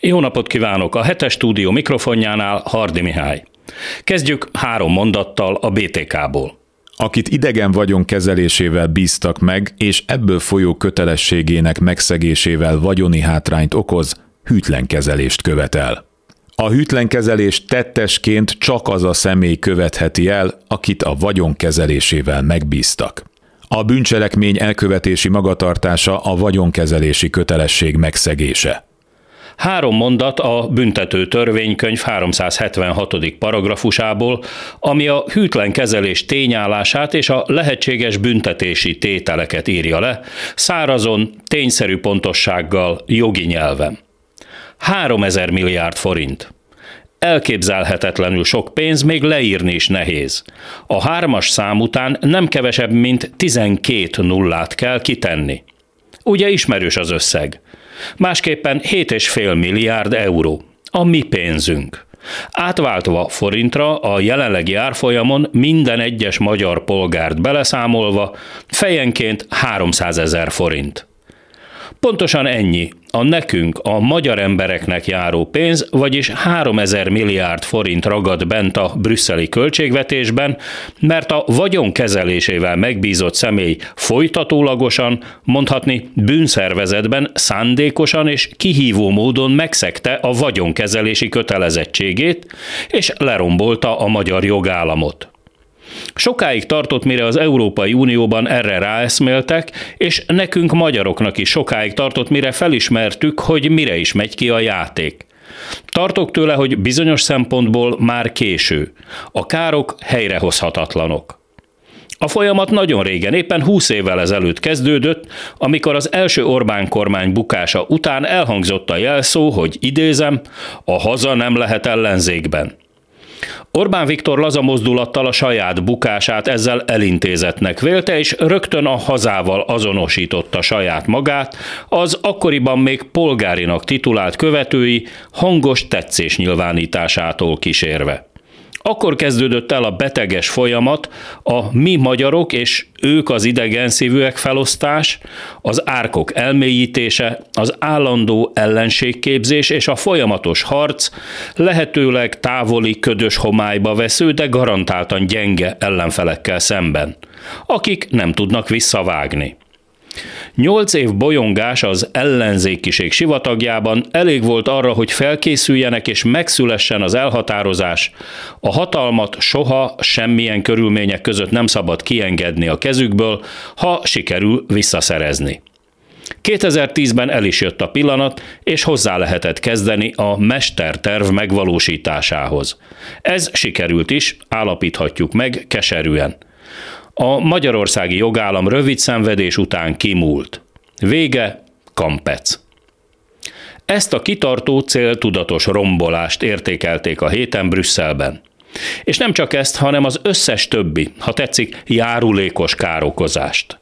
Jó napot kívánok! A hetes stúdió mikrofonjánál Hardi Mihály. Kezdjük három mondattal a BTK-ból. Akit idegen vagyon kezelésével bíztak meg, és ebből folyó kötelességének megszegésével vagyoni hátrányt okoz, hűtlen kezelést követel. A hűtlen kezelést tettesként csak az a személy követheti el, akit a vagyon kezelésével megbíztak. A bűncselekmény elkövetési magatartása a vagyonkezelési kötelesség megszegése. Három mondat a büntető törvénykönyv 376. paragrafusából, ami a hűtlen kezelés tényállását és a lehetséges büntetési tételeket írja le, szárazon, tényszerű pontossággal, jogi nyelven. 3000 milliárd forint. Elképzelhetetlenül sok pénz, még leírni is nehéz. A hármas szám után nem kevesebb, mint 12 nullát kell kitenni. Ugye ismerős az összeg. Másképpen 7,5 milliárd euró. A mi pénzünk. Átváltva forintra a jelenlegi árfolyamon minden egyes magyar polgárt beleszámolva fejenként 300 ezer forint. Pontosan ennyi a nekünk, a magyar embereknek járó pénz, vagyis 3000 milliárd forint ragad bent a brüsszeli költségvetésben, mert a vagyon kezelésével megbízott személy folytatólagosan, mondhatni bűnszervezetben szándékosan és kihívó módon megszegte a vagyonkezelési kötelezettségét, és lerombolta a magyar jogállamot. Sokáig tartott, mire az Európai Unióban erre ráeszméltek, és nekünk magyaroknak is sokáig tartott, mire felismertük, hogy mire is megy ki a játék. Tartok tőle, hogy bizonyos szempontból már késő. A károk helyrehozhatatlanok. A folyamat nagyon régen, éppen 20 évvel ezelőtt kezdődött, amikor az első Orbán kormány bukása után elhangzott a jelszó, hogy idézem, a haza nem lehet ellenzékben. Orbán Viktor laza mozdulattal a saját bukását ezzel elintézetnek vélte, és rögtön a hazával azonosította saját magát, az akkoriban még polgárinak titulált követői hangos tetszés nyilvánításától kísérve. Akkor kezdődött el a beteges folyamat, a mi magyarok és ők az idegenszívűek felosztás, az árkok elmélyítése, az állandó ellenségképzés és a folyamatos harc, lehetőleg távoli ködös homályba vesző, de garantáltan gyenge ellenfelekkel szemben, akik nem tudnak visszavágni. Nyolc év bolyongás az ellenzékiség sivatagjában elég volt arra, hogy felkészüljenek és megszülessen az elhatározás. A hatalmat soha semmilyen körülmények között nem szabad kiengedni a kezükből, ha sikerül visszaszerezni. 2010-ben el is jött a pillanat, és hozzá lehetett kezdeni a mesterterv megvalósításához. Ez sikerült is, állapíthatjuk meg keserűen. A magyarországi jogállam rövid szenvedés után kimúlt. Vége, kampec. Ezt a kitartó céltudatos rombolást értékelték a héten Brüsszelben. És nem csak ezt, hanem az összes többi, ha tetszik, járulékos károkozást.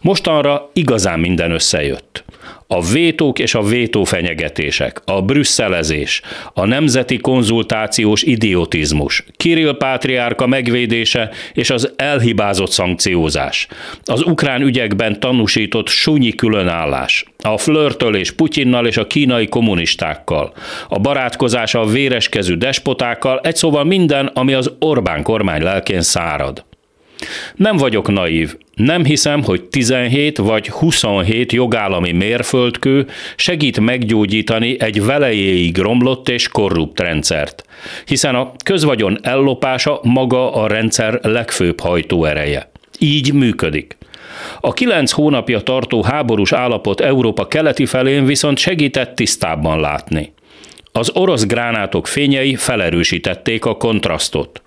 Mostanra igazán minden összejött a vétók és a vétófenyegetések, a brüsszelezés, a nemzeti konzultációs idiotizmus, Kirill pátriárka megvédése és az elhibázott szankciózás, az ukrán ügyekben tanúsított sunyi különállás, a flörtölés Putyinnal és a kínai kommunistákkal, a barátkozás a véreskezű despotákkal, egy szóval minden, ami az Orbán kormány lelkén szárad. Nem vagyok naív, nem hiszem, hogy 17 vagy 27 jogállami mérföldkő segít meggyógyítani egy velejéig romlott és korrupt rendszert, hiszen a közvagyon ellopása maga a rendszer legfőbb hajtóereje. Így működik. A kilenc hónapja tartó háborús állapot Európa keleti felén viszont segített tisztábban látni. Az orosz gránátok fényei felerősítették a kontrasztot.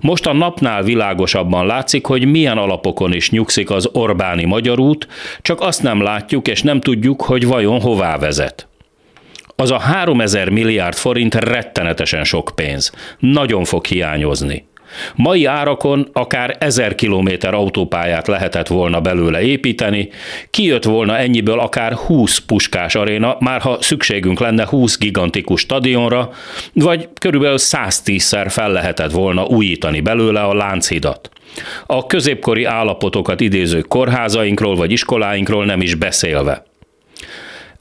Most a napnál világosabban látszik, hogy milyen alapokon is nyugszik az Orbáni magyar út, csak azt nem látjuk és nem tudjuk, hogy vajon hová vezet. Az a 3000 milliárd forint rettenetesen sok pénz. Nagyon fog hiányozni. Mai árakon akár ezer kilométer autópályát lehetett volna belőle építeni, kijött volna ennyiből akár 20 puskás aréna, már ha szükségünk lenne 20 gigantikus stadionra, vagy körülbelül 110-szer fel lehetett volna újítani belőle a Lánchidat. A középkori állapotokat idéző kórházainkról vagy iskoláinkról nem is beszélve.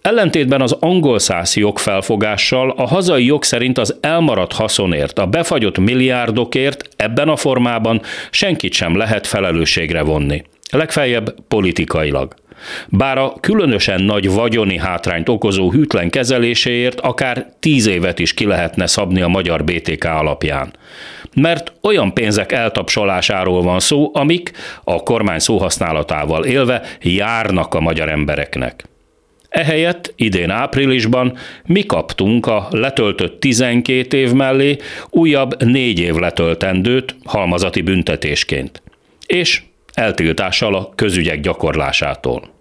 Ellentétben az angol száz jogfelfogással a hazai jog szerint az elmaradt haszonért, a befagyott milliárdokért ebben a formában senkit sem lehet felelősségre vonni. Legfeljebb politikailag. Bár a különösen nagy vagyoni hátrányt okozó hűtlen kezeléséért akár tíz évet is ki lehetne szabni a magyar BTK alapján. Mert olyan pénzek eltapsolásáról van szó, amik a kormány szóhasználatával élve járnak a magyar embereknek. Ehelyett idén áprilisban mi kaptunk a letöltött 12 év mellé újabb négy év letöltendőt halmazati büntetésként. És eltiltással a közügyek gyakorlásától.